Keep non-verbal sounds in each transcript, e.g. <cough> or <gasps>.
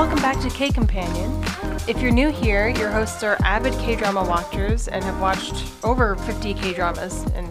Welcome back to K Companion. If you're new here, your hosts are avid K drama watchers and have watched over 50 K dramas, we're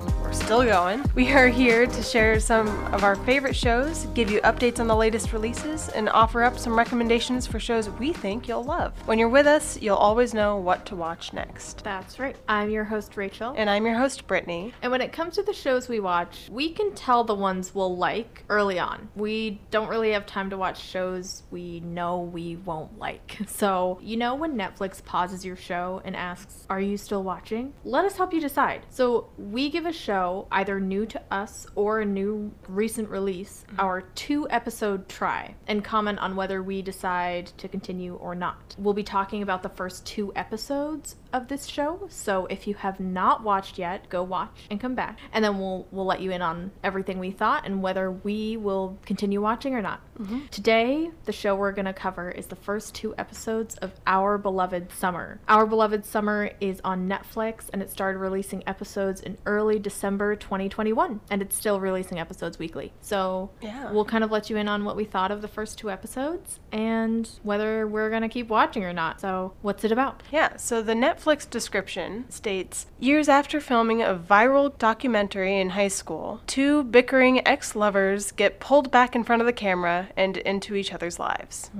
still going. We are here to share some of our favorite shows, give you updates on the latest releases, and offer up some recommendations for shows we think you'll love. When you're with us, you'll always know what to watch next. That's right. I'm your host, Rachel. And I'm your host, Brittany. And when it comes to the shows we watch, we can tell the ones we'll like early on. We don't really have time to watch shows we know we won't like. <laughs> So, you know, when Netflix pauses your show and asks, Are you still watching? Let us help you decide. So, we give a show, either new to us or a new recent release, mm-hmm. our two episode try and comment on whether we decide to continue or not. We'll be talking about the first two episodes of this show. So if you have not watched yet, go watch and come back. And then we'll we'll let you in on everything we thought and whether we will continue watching or not. Mm-hmm. Today, the show we're going to cover is the first two episodes of Our Beloved Summer. Our Beloved Summer is on Netflix and it started releasing episodes in early December 2021 and it's still releasing episodes weekly. So, Yeah. we'll kind of let you in on what we thought of the first two episodes and whether we're going to keep watching or not. So, what's it about? Yeah, so the Netflix description states Years after filming a viral documentary in high school, two bickering ex lovers get pulled back in front of the camera and into each other's lives.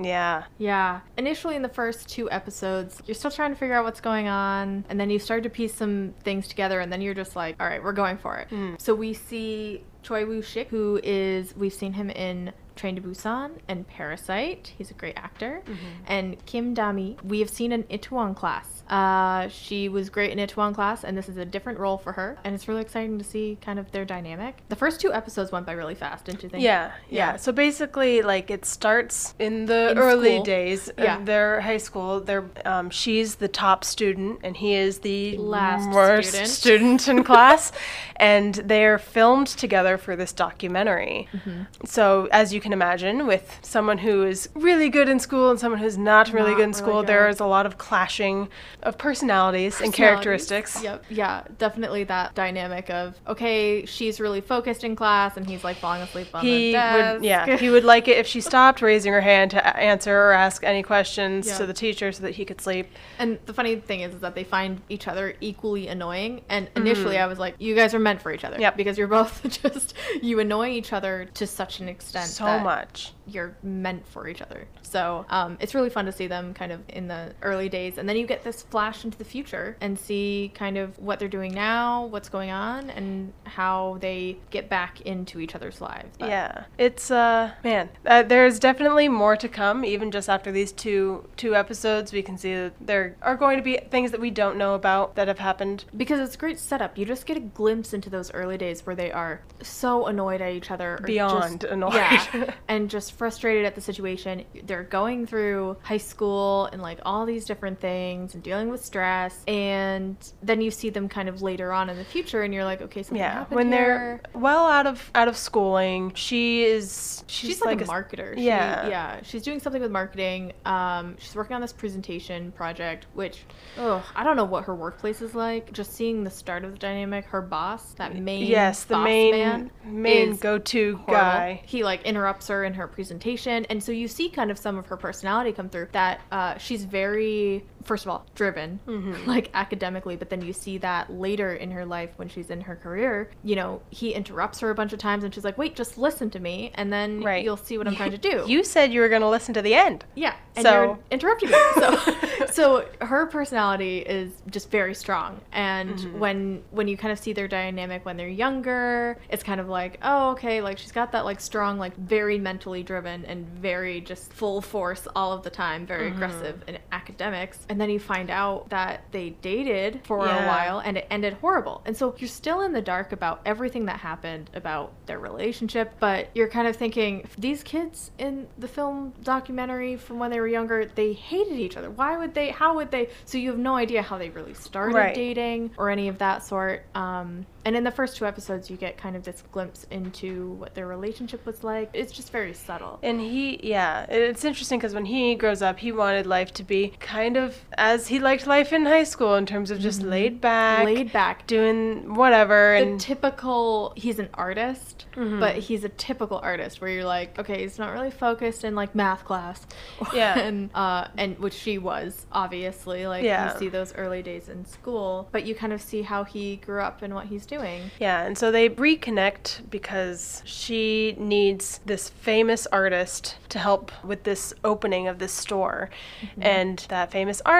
Yeah. Yeah. Initially, in the first two episodes, you're still trying to figure out what's going on, and then you start to piece some things together, and then you're just like, all right, we're going for it. Hmm. So we see Choi Woo Shik, who is, we've seen him in Train to Busan and Parasite. He's a great actor. Mm-hmm. And Kim Dami, we have seen in Itaewon Class. Uh, she was great in a Itaewon Class, and this is a different role for her. And it's really exciting to see kind of their dynamic. The first two episodes went by really fast, didn't you think? Yeah, yeah. Yeah. So basically, like it starts in the In early school. days Yeah. of their high school. They're, um, she's the top student, and he is the Last worst student. student in class. <laughs> And they're filmed together for this documentary. Mm-hmm. So, as you can imagine, with someone who is really good in school and someone who's not really Not good in really school, good. there is a lot of clashing of personalities, and characteristics. Yep. Yeah, definitely that dynamic of okay, she's really focused in class and he's like falling asleep on he the desk. would yeah he <laughs> would like it if she stopped raising her hand to answer or ask any questions Yeah. to the teacher so that he could sleep and the funny thing is, is that they find each other equally annoying. And initially, I was like, you guys are meant for each other. Mm-hmm. Yep. Because you're both <laughs> just you annoy each other to such an extent so much you're meant for each other. So um, it's really fun to see them kind of in the early days, and then you get this flash into the future and see kind of what they're doing now, what's going on, and how they get back into each other's lives. But yeah it's uh man uh, there's definitely more to come even just after these two two episodes we can see that there are going to be things that we don't know about that have happened because it's a great setup. You just get a glimpse into those early days where they are so annoyed at each other, or Beyond just, annoyed. yeah, <laughs> and just frustrated at the situation. They're going through high school and like all these different things and dealing with stress, and then you see them kind of later on in the future, and you're like, okay, something yeah happened when here. they're well out of out of schooling she is she's, She's, like, a a marketer. She- yeah. yeah. She's doing something with marketing. Um, she's working on this presentation project, which, oh, I don't know what her workplace is like. Just seeing the start of the dynamic, her boss, that main yes the boss main man, main go-to horrible. guy He like interrupts her in her presentation, and so you see kind of some of her personality come through. That uh, she's very, first of all, driven, Mm-hmm. like academically, but then you see that later in her life when she's in her career. You know, he interrupts her a bunch of times, and she's like, "Wait, just listen to me," and then right you'll see what I'm trying to <laughs> do. you said you were going to listen to the end Yeah, and So- you're interrupting me. So, <laughs> so her personality is just very strong, and Mm-hmm. when when you kind of see their dynamic when they're younger, it's kind of like, oh, okay, like she's got that like strong, like very mentally driven and very just full force all of the time, very Mm-hmm. aggressive in academics, and then you find out that they dated for Yeah. a while and it ended horrible, and so you're still in the dark about everything that happened about their relationship, but you're kind of thinking these kids in the film documentary from when they were younger, they hated each other. Why would they? How would they? So you have no idea how they really started Right. dating or any of that sort. Um, And in the first two episodes, you get kind of this glimpse into what their relationship was like. It's just very subtle. And he, yeah, it's interesting because when he grows up, he wanted life to be kind of as he liked life in high school in terms of just laid back, Mm-hmm. Laid back. doing whatever. The and typical, he's an artist, Mm-hmm. but he's a typical artist where you're like, okay, he's not really focused in like math class. <laughs> Yeah. <laughs> and, uh, and which she was, obviously. Like, Yeah. you see those early days in school, but you kind of see how he grew up and what he's doing. Yeah, and so they reconnect because she needs this famous artist to help with this opening of this store. Mm-hmm. And that famous artist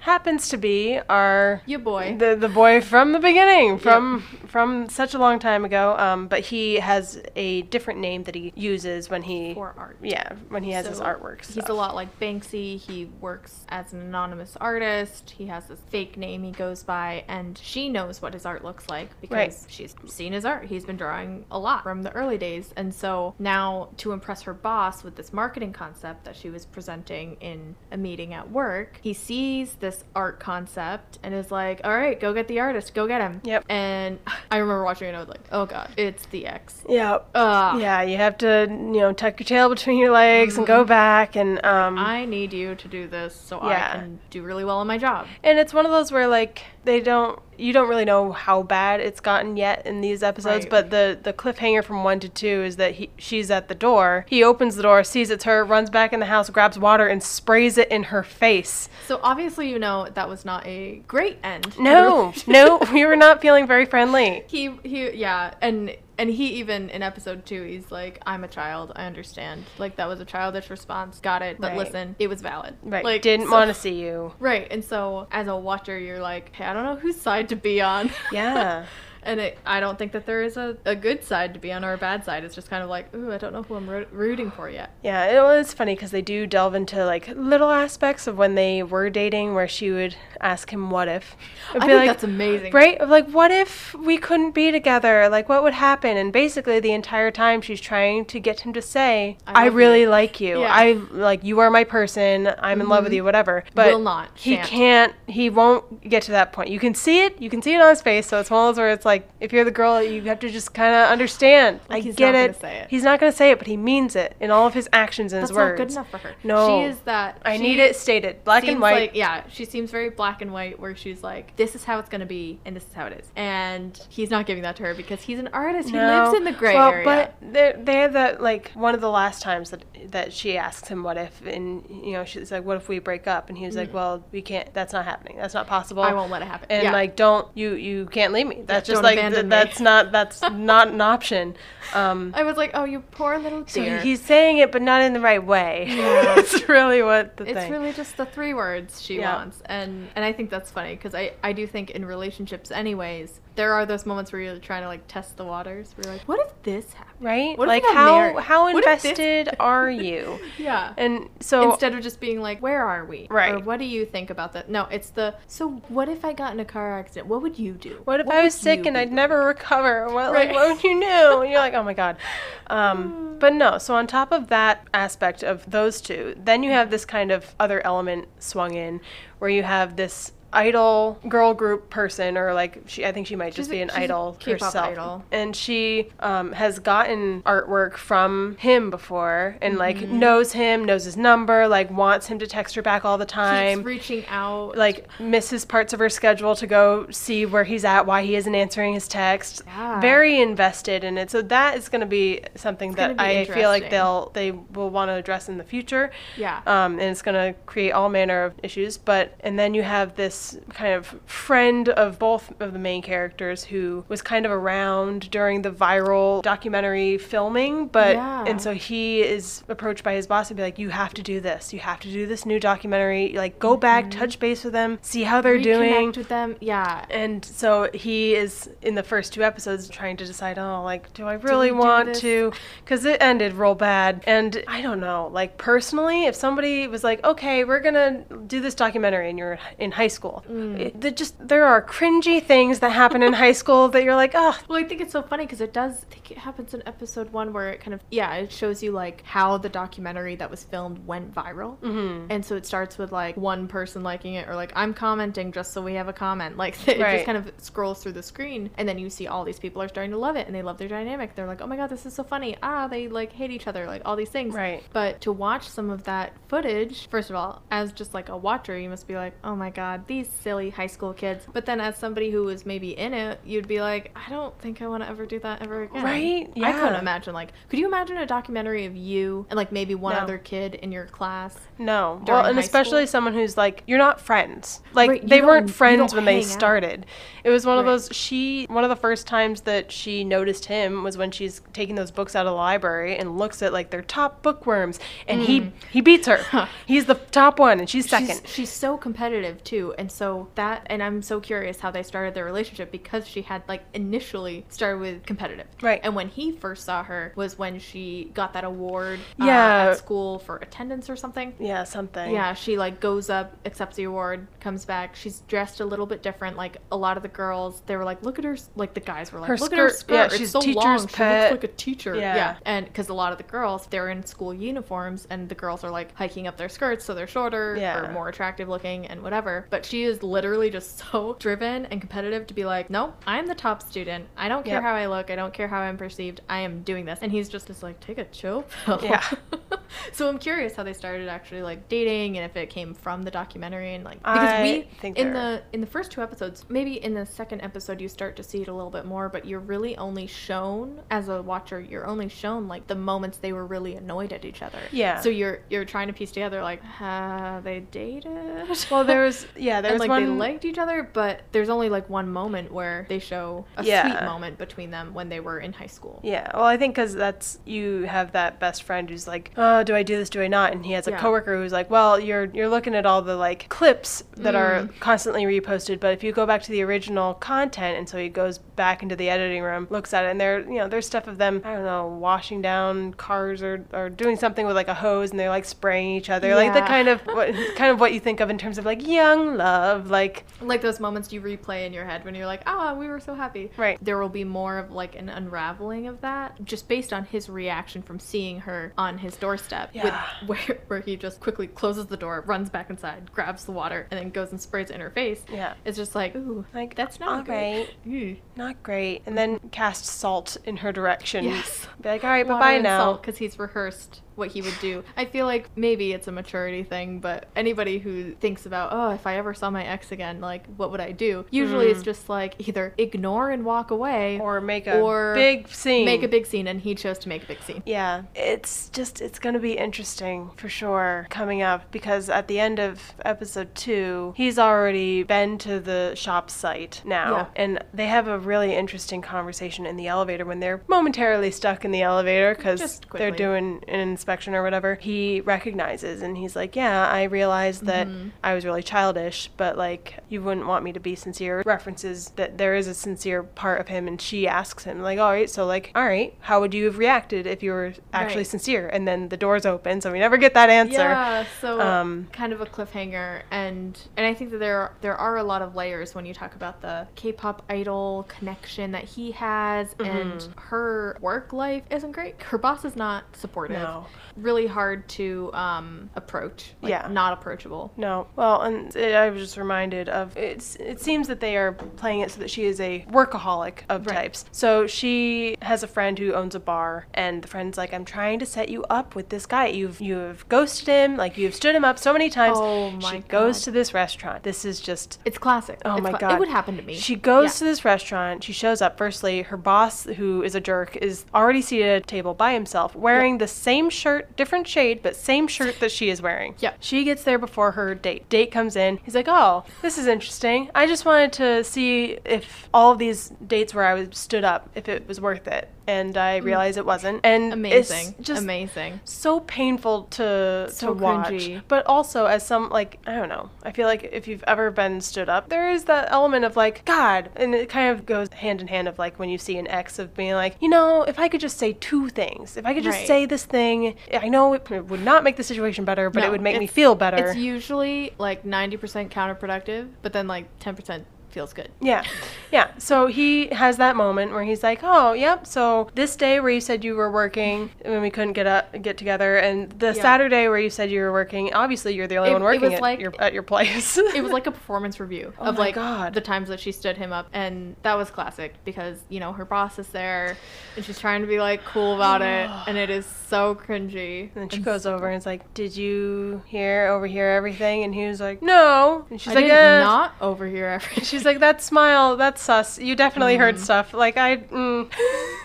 happens to be our You boy. the the boy from the beginning, from from such a long time ago. Um, but he has a different name that he uses when he For art. Yeah, when he has his So artwork. He's a lot like Banksy. He works as an anonymous artist. He has this fake name he goes by, and she knows what his art looks like because Right. she's seen his art. He's been drawing a lot from the early days. And so now, to impress her boss with this marketing concept that she was presenting in a meeting at work, he sees this art concept and is like, All right, go get the artist, go get him. Yep. And <laughs> I remember watching it, and I was like, Oh God, it's the ex. Yeah. Ugh. Yeah, you have to, you know, tuck your tail between your legs and go back and um I need you to do this so Yeah. I can do really well in my job. And it's one of those where like they don't you don't really know how bad it's gotten yet in these episodes, Right. but the the cliffhanger from 1 to 2 is that he she's at the door. He opens the door, sees it's her, runs back in the house, grabs water and sprays it in her face. So obviously, you know that was not a great end. No. <laughs> no, we were not feeling very friendly. He he yeah, and and he even in episode two, he's like, "I'm a child. I understand. Like that was a childish response. Got it. But Right. listen, it was valid. Right. Like didn't so- want to see you. Right. And so as a watcher, you're like, hey, I don't know whose side to be on. Yeah. <laughs> And it, I don't think that there is a, a good side to be on or a bad side. It's just kind of like, ooh, I don't know who I'm ro- rooting for yet. Yeah, it was funny because they do delve into like little aspects of when they were dating, where she would ask him, "What if?" <gasps> It'd I be think like, that's amazing. right? Like, what if we couldn't be together? Like, what would happen? And basically, the entire time she's trying to get him to say, I "I, really you." like you. Yeah. I like you are my person. I'm in love with mm-hmm. you. Whatever." But Will not, He shan't. can't. He won't get to that point. You can see it. You can see it on his face. So it's one of those where it's like, if you're the girl, you have to just kind of understand. Like, I he's get not gonna it. say it. He's not going to say it, but he means it in all of his actions and That's his not words. good enough for her. No. She is that. I she need it stated, black and white. Like, yeah, she seems very black and white, where she's like, "This is how it's gonna be, and this is how it is." And he's not giving that to her because he's an artist. He lives in the gray well, area. But they they have that like one of the last times that that she asks him what if, and you know she's like, what if we break up? And he was like, well, we can't. That's not happening. That's not possible. Mm. I won't let it happen. And Yeah. like, don't you you can't leave me. That's just don't like th- that's not that's <laughs> not an option. Um, I was like, "Oh, you poor little so he's saying it, but not in the right way. Yeah. <laughs> it's really what the thing it's thing. really just the three words she Yeah. wants and and i think that's funny because I, I do think in relationships anyways there are those moments where you're trying to like test the waters you're like what if this happened right? What like how married? how What invested are <laughs> you? yeah And so instead of just being like where are we or Right. what do you think about that no it's the so what if i got in a car accident what would you do What if I was sick and I'd never recover? What, Right. like, what would you know? And you're like, oh my god. <laughs> Um, but no. So on top of that aspect of those two, then you have this kind of other element swung in, where you have this idol girl group person, or like she, I think she might She's just a- be an idol herself, idol. and she um, has gotten artwork from him before, and like Mm-hmm. knows him, knows his number, like wants him to text her back all the keeps time reaching out like misses parts of her schedule to go see where he's at, why he isn't answering his text. Yeah. Very invested in it. So that is going to be something gonna that I feel like they'll they will want to address in the future. Yeah. Um, and it's going to create all manner of issues. But and then you have this kind of friend of both of the main characters who was kind of around during the viral documentary filming, but Yeah. and so he is approached by his boss and be like, "You have to do this. You have to do this new documentary. Like, go back, touch base with them, see how they're doing." Mm-hmm. With them yeah And so he is in the first two episodes trying to decide, oh, like, do I really do want to? Because it ended real bad. And I don't know, like, personally, if somebody was like, okay, we're going to do this documentary and you're in high school school. It, there just there are cringy things that happen in high school that you're like, oh, Well, I think it's so funny because it does. I think it happens in episode one where it kind of yeah, it shows you like how the documentary that was filmed went viral, mm-hmm. and so it starts with like one person liking it or like I'm commenting just so we have a comment. Like <laughs> it Right. just kind of scrolls through the screen, and then you see all these people are starting to love it and they love their dynamic. They're like, oh my god, this is so funny. Ah, they like hate each other, like all these things. Right. But to watch some of that footage, first of all, as just like a watcher, you must be like, oh my god, these silly high school kids. But then as somebody who was maybe in it, you'd be like, I don't think I want to ever do that ever again. Right? Yeah. I couldn't imagine like, could you imagine a documentary of you and like maybe one No. other kid in your class? No. Well, and especially school? someone who's like, you're not friends. Like Right, they weren't friends when they out. started. It was one of those she one of the first times that she noticed him was when she's taking those books out of the library and looks at like their top bookworms and he mm. he beats her. <laughs> He's the top one and she's second. She's, she's so competitive too, and so that, and I'm so curious how they started their relationship because she had like initially started with competitive, Right. And when he first saw her was when she got that award, uh, Yeah. at school for attendance or something. yeah, something. Yeah, she like goes up, accepts the award, comes back. She's dressed a little bit different. Like a lot of the girls, they were like, "Look at her!" Like the guys were like, Her "Look at her skirt- skirt! yeah, it's she's so long. She looks like a teacher." Yeah. and because a lot of the girls, they're in school uniforms, and the girls are like hiking up their skirts so they're shorter Yeah. or more attractive looking and whatever. But she is literally just so <laughs> driven and competitive to be like, "No, I'm the top student. I don't care Yep. how I look. I don't care how I'm perceived. I am doing this." And he's just just like, "Take a chill pill." Yeah. <laughs> so I'm curious how they started actually like dating and if it came from the documentary and like because I we think in the in the first two episodes, maybe in the second episode you start to see it a little bit more, but you're really only shown as a watcher, you're only shown like the moments they were really annoyed at each other. Yeah. So you're you're trying to piece together like have they dated? Well, there <laughs> was yeah, there and was like they liked each other, but there's only like one moment where they show a Yeah. sweet moment between them when they were in high school. Yeah, well, I think because that's you have that best friend who's like, oh, do I do this? Do I not? And he has a Yeah. coworker who's like, well, you're you're looking at all the like clips that are Mm. constantly reposted, but if you go back to the original content, and so he goes back into the editing room, looks at it, and there, you know, there's stuff of them, I don't know, washing down cars or or doing something with like a hose, and they're like spraying each other, like the kind of <laughs> what, kind of what you think of in terms of like young love, like like those moments you replay in your head when you're like, "Ah, we were so happy." Right. There will be more of like an unraveling of that, just based on his reaction from seeing her on his doorstep, Yeah. with, <laughs> where where he just quickly closes the door, runs back inside, grabs the water, and then goes and sprays it in her face. Yeah. It's just like, ooh, Like, that's not right. <laughs> Not great, and then cast salt in her direction. Yes. Be like, all right, bye-bye now. because he's rehearsed what he would do. I feel like maybe it's a maturity thing, but anybody who thinks about, oh, if I ever saw my ex again, like, what would I do? Usually it's hmm. just like either ignore and walk away or make a or big scene. make a big scene, and he chose to make a big scene. Yeah, it's just it's going to be interesting for sure coming up because at the end of episode 2, he's already been to the shop site now Yeah. and they have a really interesting conversation in the elevator when they're momentarily stuck in the elevator cuz they're doing an inspection or whatever. He recognizes and he's like, "Yeah, I realized that Mm-hmm. I was really childish, but like you wouldn't want me to be sincere." References that there is a sincere part of him and she asks him like, "All right, so like, all right, how would you have reacted if you were actually Right. sincere?" And then the doors open, so we never get that answer. Yeah, so Um, kind of a cliffhanger, and and I think that there there are a lot of layers when you talk about the K-pop idol connection that he has, Mm-hmm. and her work life isn't great. Her boss is not supportive. No. Really hard to um, approach. Like, Yeah. not approachable. No. Well, and it, I was just reminded of it's. It seems that they are playing it so that she is a workaholic of Right. types. So she has a friend who owns a bar, and the friend's like, "I'm trying to set you up with this guy. You've you've ghosted him. Like you've stood him up so many times." Oh my she goes to this restaurant. This is just. It's classic. Oh It's my cla- god. It would happen to me. She goes Yeah. to this restaurant. She shows up. Firstly, her boss, who is a jerk, is already seated at a table by himself, wearing the same shirt, different shade, but same shirt that she is wearing. Yeah. She gets there before her date. Date comes in. He's like, "Oh, this is interesting. I just wanted to see if all of these dates where I was stood up, if it was worth it." And I mm. realized it wasn't. And Amazing. it's just Amazing. so painful to So to watch. cringy. But also as some like I don't know. I feel like if you've ever been stood up, there is that element of like God, and it kind of goes hand in hand of like when you see an ex of being like, you know, if I could just say two things, if I could just Right. say this thing, I know it would not make the situation better, but it would make me feel better. It's usually like 90% counterproductive, but then like 10% feels good. Yeah. Yeah. So he has that moment where he's like, "Oh, yep. So this day where you said you were working when we couldn't get up, get together, and the Yeah. Saturday where you said you were working. Obviously, you're the only It- one working at like- your at your place. <laughs> It was like a <laughs> performance review Oh of like God. the times that she stood him up, and that was classic because you know her boss is there, and she's trying to be like cool about it, <gasps> and it is so cringy. And then she and goes over and is like, "Did you hear overhear everything?" And he was like, "No." And she's I like, did not overhear everything. <laughs> She's like, "That smile, that's sus. You definitely heard stuff. Like I." Mm. <laughs>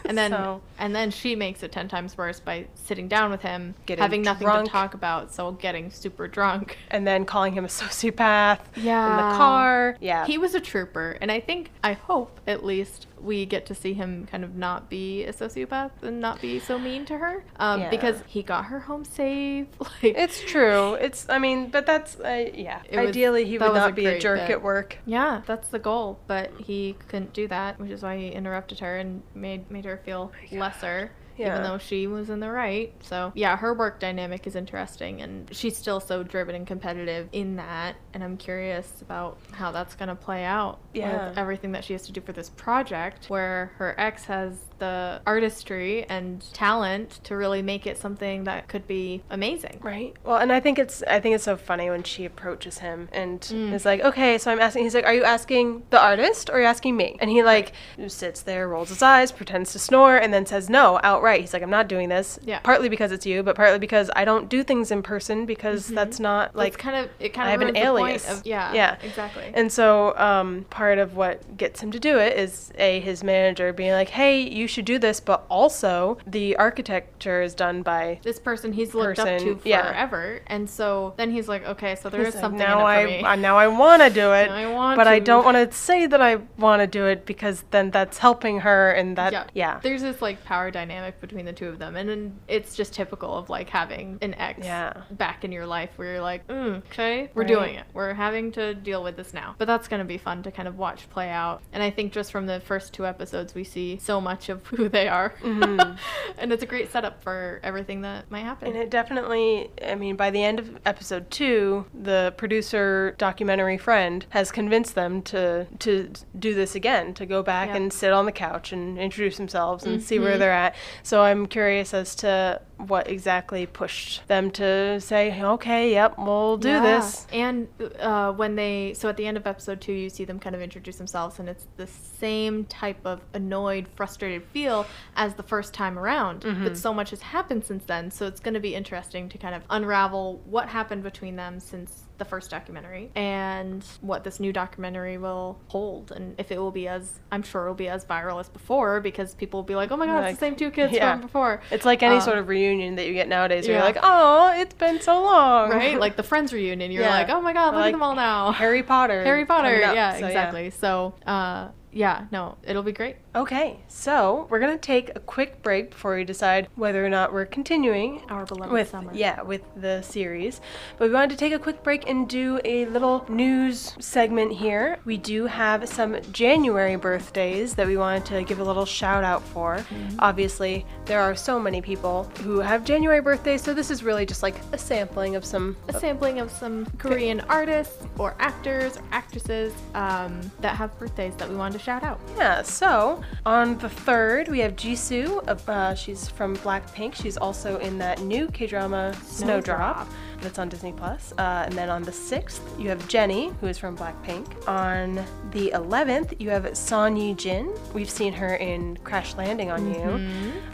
And then So- and then she makes it ten times worse by sitting down with him, Getting having nothing to talk about, so getting super drunk. and then calling him a sociopath Yeah. in the car. Yeah. He was a trooper, and I think, I hope at least, we get to see him kind of not be a sociopath and not be so mean to her. Um, Yeah. Because he got her home safe. <laughs> Like, It's true. It's. I mean, but that's. Uh, yeah. It was- Ideally, he would was a not be a jerk bit. at work. yeah, that's the goal, but he couldn't do that, which is why he interrupted her and made made her feel lesser. Yeah. Even though she was in the right. So, yeah, her work dynamic is interesting, and she's still so driven and competitive in that. And I'm curious about how that's going to play out Yeah. with everything that she has to do for this project, where her ex has the artistry and talent to really make it something that could be amazing. Right. Well, and I think it's. I think it's so funny when she approaches him and Mm. is like, "Okay, so I'm asking." He's like, "Are you asking the artist or are you asking me?" And he like sits there, rolls his eyes, pretends to snore, and then says no outright. He's like, "I'm not doing this." Yeah. Partly because it's you, but partly because I don't do things in person because that's not Like, kind of, it kind of I have an alias. of- yeah, Yeah. exactly. And so, um, part of what gets him to do it is a his manager being like, "Hey, you should do this," but also the architecture is done by. this person he's looked up person, to yeah. forever, and so then he's like, okay, so there is He's like, something now I. I now I want to do it, I but I don't want to say that I want to do it because then that's helping her, and that yeah, There's this like power dynamic between the two of them, and then it's just typical of like having an ex Yeah. back in your life where you're like, mm, okay, we're Right. doing it. We're having to deal with this now. But that's gonna be fun to kind of watch play out. And I think just from the first two episodes, we see so much of <laughs> who they are, <laughs> and it's a great setup for everything that might happen. And it definitely, I mean, by the end of episode two, the producer documentary friend has convinced them to to do this again, to go back Yeah. and sit on the couch and introduce themselves and see Mhm. where they're at. So I'm curious as to what exactly pushed them to say, okay, yep, we'll do Yeah. this. And uh, when they, so at the end of episode two, you see them kind of introduce themselves, and it's the same type of annoyed, frustrated feel as the first time around. Mm-hmm. But so much has happened since then, so it's going to be interesting to kind of unravel what happened between them since the first documentary and what this new documentary will hold and if it will be as i'm sure it will be as viral as before because people will be like oh my god Like, it's the same two kids yeah. from before It's like any Um, sort of reunion that you get nowadays where yeah. you're like, oh, it's been so long. right <laughs> like the friends reunion you're Yeah. like oh my god look like at them all now Harry Potter. Harry Potter. up, Yeah, so exactly. So, uh, yeah, no, it'll be great. Okay, so we're gonna take a quick break before we decide whether or not we're continuing Our beloved with summer. yeah with the series. But we wanted to take a quick break and do a little news segment here. We do have some January birthdays that we wanted to give a little shout out for. Mm-hmm. Obviously, there are so many people who have January birthdays, so this is really just like a sampling of some A sampling of some Korean artists or actors or actresses um, that have birthdays that we wanted to shout out. Yeah, so on the third, we have Jisoo. Uh, she's from Blackpink. She's also in that new K drama Snowdrop Snowdrop. That's on Disney Plus. Uh, and then on the sixth, you have Jennie, who is from Blackpink. On the eleventh, you have Son Ye Jin. We've seen her in Crash Landing on You.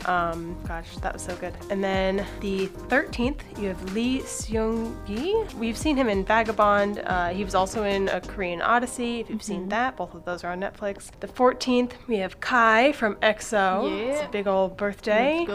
Um, gosh, that was so good. And then the thirteenth, you have Lee Seung Gi. We've seen him in Vagabond. Uh, he was also in A Korean Odyssey. If you've seen that, both of those are on Netflix. The 14th, we have Kai from EXO. It's a Yeah. big old birthday.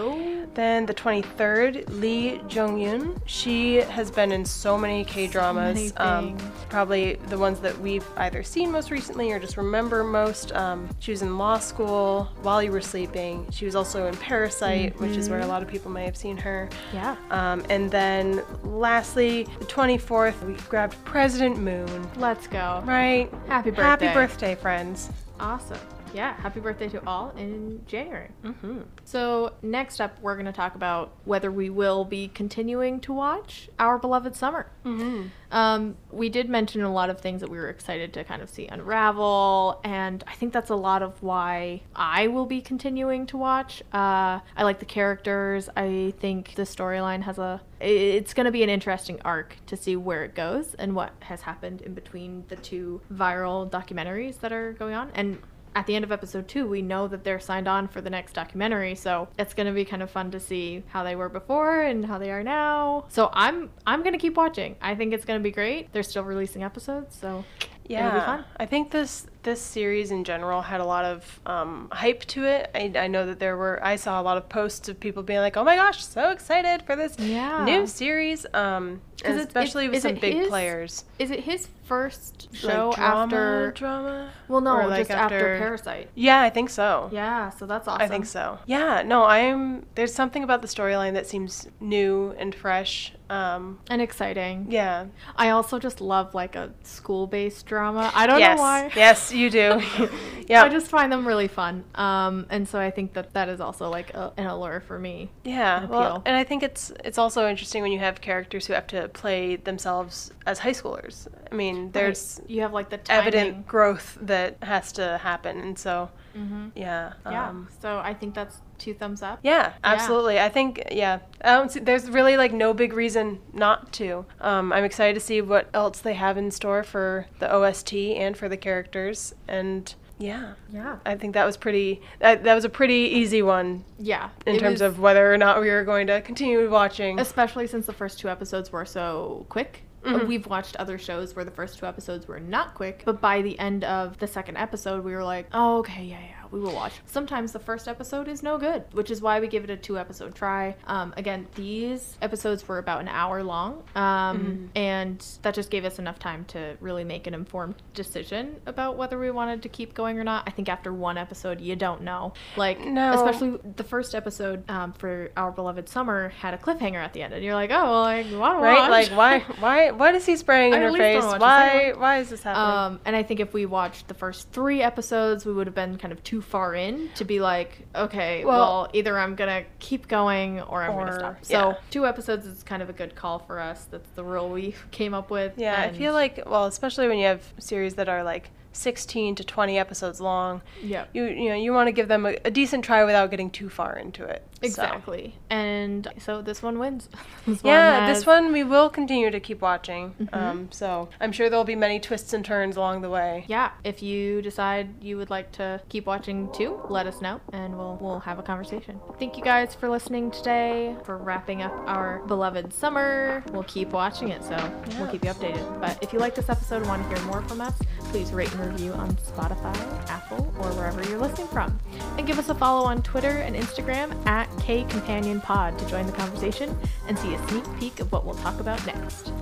Then the 23rd, Lee Jung Eun. She has been in so many K dramas. Um, probably the ones that we've either seen most recently or just remember most. Um, she was in Law School while you were sleeping. She was also in Parasite, which is where a lot of people may have seen her. Yeah. Um, and then lastly, the 24th, we grabbed President Moon. Let's go. Right? Happy birthday. Happy birthday, friends. Awesome. Yeah, happy birthday to all in January. Mm-hmm. So, next up, we're going to talk about whether we will be continuing to watch Our Beloved Summer. Mm-hmm. Um, we did mention a lot of things that we were excited to kind of see unravel, and I think that's a lot of why I will be continuing to watch. Uh, I like the characters. I think the storyline has a. It's going to be an interesting arc to see where it goes and what has happened in between the two viral documentaries that are going on. And at the end of episode two, we know that they're signed on for the next documentary, so it's gonna be kind of fun to see how they were before and how they are now. So I'm I'm gonna keep watching. I think it's gonna be great. They're still releasing episodes, so Yeah, it'll be fun. I think this this series in general had a lot of um, hype to it. I, I know that there were. I saw a lot of posts of people being like, "Oh my gosh, so excited for this Yeah. new series!" Um, especially it- with some big his- players. Is it his first Like show drama, after? drama. Well, no, like, just after, Parasite. Yeah, I think so. Yeah, so that's awesome. I think so. Yeah, no, I'm. There's something about the storyline that seems new and fresh. Um, And exciting. yeah. I also just love like a school-based drama. I don't yes. know why. Yes, you do. <laughs> <laughs> yeah. I just find them really fun. Um, and so I think that that is also like a, an allure for me. Yeah, an well, and I think it's it's also interesting when you have characters who have to play themselves as high schoolers. I mean, there's you have like the timing. evident growth that has to happen, and so Mhm. yeah, Yeah. um, so I think that's two thumbs up. yeah, absolutely. I think yeah, I don't see, there's really like no big reason not to. Um, I'm excited to see what else they have in store for the OST and for the characters, and yeah, Yeah. I think that was pretty. That, that was a pretty easy one Yeah. in terms was- of whether or not we were going to continue watching. especially since the first two episodes were so quick. Mhm. We've watched other shows where the first two episodes were not quick, but by the end of the second episode, we were like, oh, okay, yeah, yeah, we will watch. Sometimes the first episode is no good, which is why we give it a two episode try. Um, again, these episodes were about an hour long, um, and that just gave us enough time to really make an informed decision about whether we wanted to keep going or not. I think after one episode, you don't know. Like, No. especially the first episode um, for Our Beloved Summer had a cliffhanger at the end, and you're like, oh, well, I want to right? watch. Like why why what is he spraying <laughs> in her face? wanna watch the Why why is this happening? Um, and I think if we watched the first three episodes, we would have been kind of too far in to be like, okay, well, Well- either I'm gonna keep going or I'm Or- gonna stop. So yeah. two episodes is kind of a good call for us. That's the rule we <laughs> came up with. yeah, I feel like well, especially when you have series that are like 16 to 20 episodes long, yeah. you you know, you want to give them a, a decent try without getting too far into it. So. Exactly. And so this one wins. <laughs> this Yeah, has- this one we will continue to keep watching. Mhm. Um, so I'm sure there'll be many twists and turns along the way. Yeah, if you decide you would like to keep watching too, let us know and we'll we'll have a conversation. Thank you guys for listening today. For wrapping up our beloved summer. We'll keep watching it, so we'll keep you updated. But if you like this episode and want to hear more from us, please rate and review on Spotify, Apple, or wherever you're listening from. And give us a follow on Twitter and Instagram at KCompanionPod to join the conversation and see a sneak peek of what we'll talk about next.